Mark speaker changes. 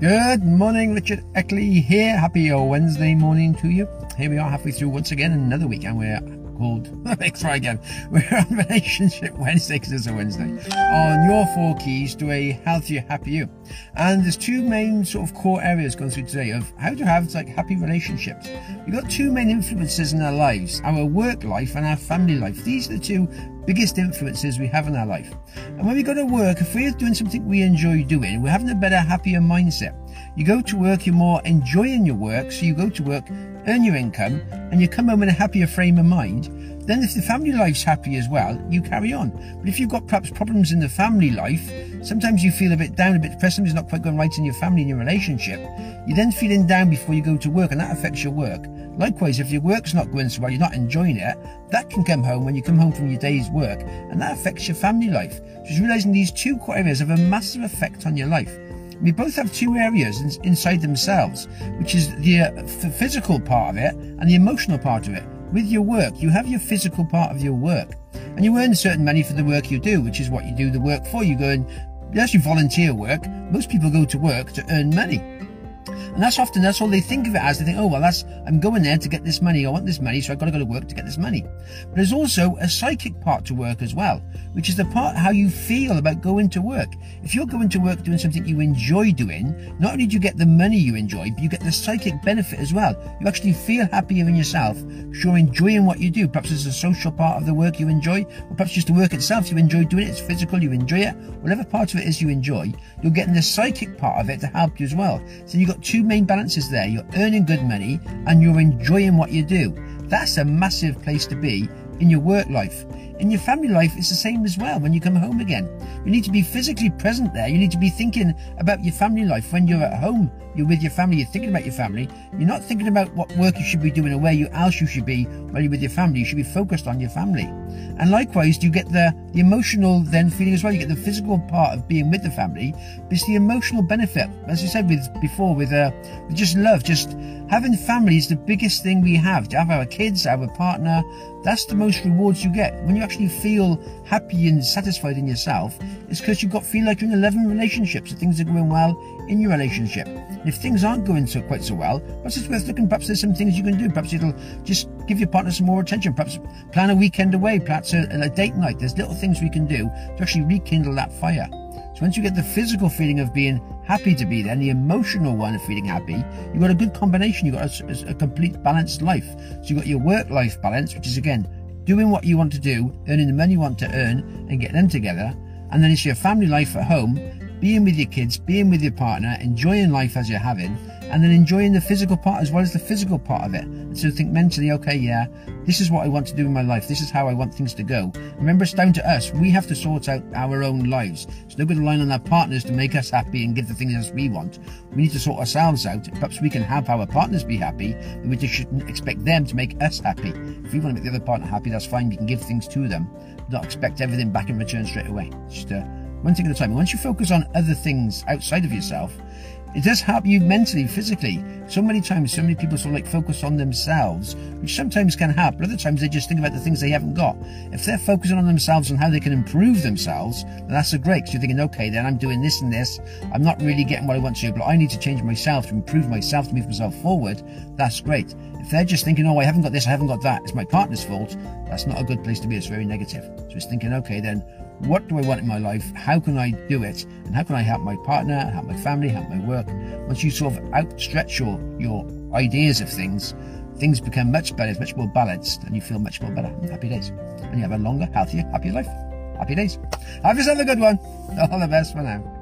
Speaker 1: Good morning, Richard Eckley here. Happy uh, Wednesday morning to you. Here we are halfway through once again another week and we're called, let's try again. We're on Relationship Wednesday because it's a Wednesday. On your four keys to a healthier, happy you. And there's two main sort of core areas going through today of how to have like happy relationships. We've got two main influences in our lives, our work life and our family life. These are the two biggest influences we have in our life. And when we go to work, if we're doing something we enjoy doing, we're having a better, happier mindset. You go to work, you're more enjoying your work, so you go to work, earn your income, and you come home in a happier frame of mind. Then if the family life's happy as well, you carry on. But if you've got perhaps problems in the family life, sometimes you feel a bit down, a bit depressed, something's not quite going right in your family, in your relationship, you're then feeling down before you go to work, and that affects your work. Likewise, if your work's not going so well, you're not enjoying it, that can come home when you come home from your day's work, and that affects your family life. Just realizing these two areas have a massive effect on your life. We both have two areas inside themselves, which is the uh, physical part of it and the emotional part of it. With your work, you have your physical part of your work, and you earn certain money for the work you do, which is what you do the work for. You go and, as you volunteer work, most people go to work to earn money. And that's often, that's all they think of it as. They think, oh, well, that's, I'm going there to get this money. I want this money, so I've got to go to work to get this money. But there's also a psychic part to work as well, which is the part how you feel about going to work. If you're going to work doing something you enjoy doing, not only do you get the money you enjoy, but you get the psychic benefit as well. You actually feel happier in yourself because you're enjoying what you do. Perhaps it's a social part of the work you enjoy, or perhaps just the work itself you enjoy doing it. It's physical, you enjoy it. Whatever part of it is you enjoy, you're getting the psychic part of it to help you as well. So you've got two main balances there. You're earning good money and you're enjoying what you do. That's a massive place to be in your work life. In your family life, it's the same as well when you come home again. You need to be physically present there. You need to be thinking about your family life when you're at home. You're with your family. You're thinking about your family. You're not thinking about what work you should be doing or where you else you should be while you're with your family. You should be focused on your family. And likewise, you get the, the emotional then feeling as well. You get the physical part of being with the family, but it's the emotional benefit. As I said with before, with, uh, with just love, just having family is the biggest thing we have. To have our kids, our partner, that's the most rewards you get. When you actually feel happy and satisfied in yourself, it's because you've got feel like you're in 11 relationships and things are going well in your relationship. And if things aren't going so quite so well, perhaps it's worth looking. Perhaps there's some things you can do. Perhaps it'll just give your partner some more attention. Perhaps plan a weekend away. Perhaps a, a date night. There's little things we can do to actually rekindle that fire. So once you get the physical feeling of being happy to be there and the emotional one of feeling happy, you've got a good combination. You've got a, a complete balanced life. So you've got your work-life balance, which is again, doing what you want to do, earning the money you want to earn and getting them together. And then it's your family life at home, being with your kids, being with your partner, enjoying life as you're having, and then enjoying the physical part as well as the physical part of it. So think mentally, okay, yeah, this is what I want to do in my life. This is how I want things to go. Remember, it's down to us. We have to sort out our own lives. It's no good relying on our partners to make us happy and give the things we want. We need to sort ourselves out. Perhaps we can have our partners be happy, but we just shouldn't expect them to make us happy. If we want to make the other partner happy, that's fine. We can give things to them, not expect everything back in return straight away. Just uh, one thing at a time. Once you focus on other things outside of yourself, it does help you mentally, physically. So many times, so many people sort of like focus on themselves, which sometimes can help, but other times they just think about the things they haven't got. If they're focusing on themselves and how they can improve themselves, then that's a great, because you're thinking, okay, then I'm doing this and this. I'm not really getting what I want to, but I need to change myself to improve myself, to move myself forward. That's great. If they're just thinking, oh, I haven't got this, I haven't got that, it's my partner's fault, that's not a good place to be. It's very negative. So it's thinking, okay, then what do I want in my life? How can I do it? And how can I help my partner, help my family, help my work? Once you sort of outstretch your, your ideas of things, things become much better, much more balanced, and you feel much more better. Happy days. And you have a longer, healthier, happier life. Happy days. Have yourself a good one. All the best for now.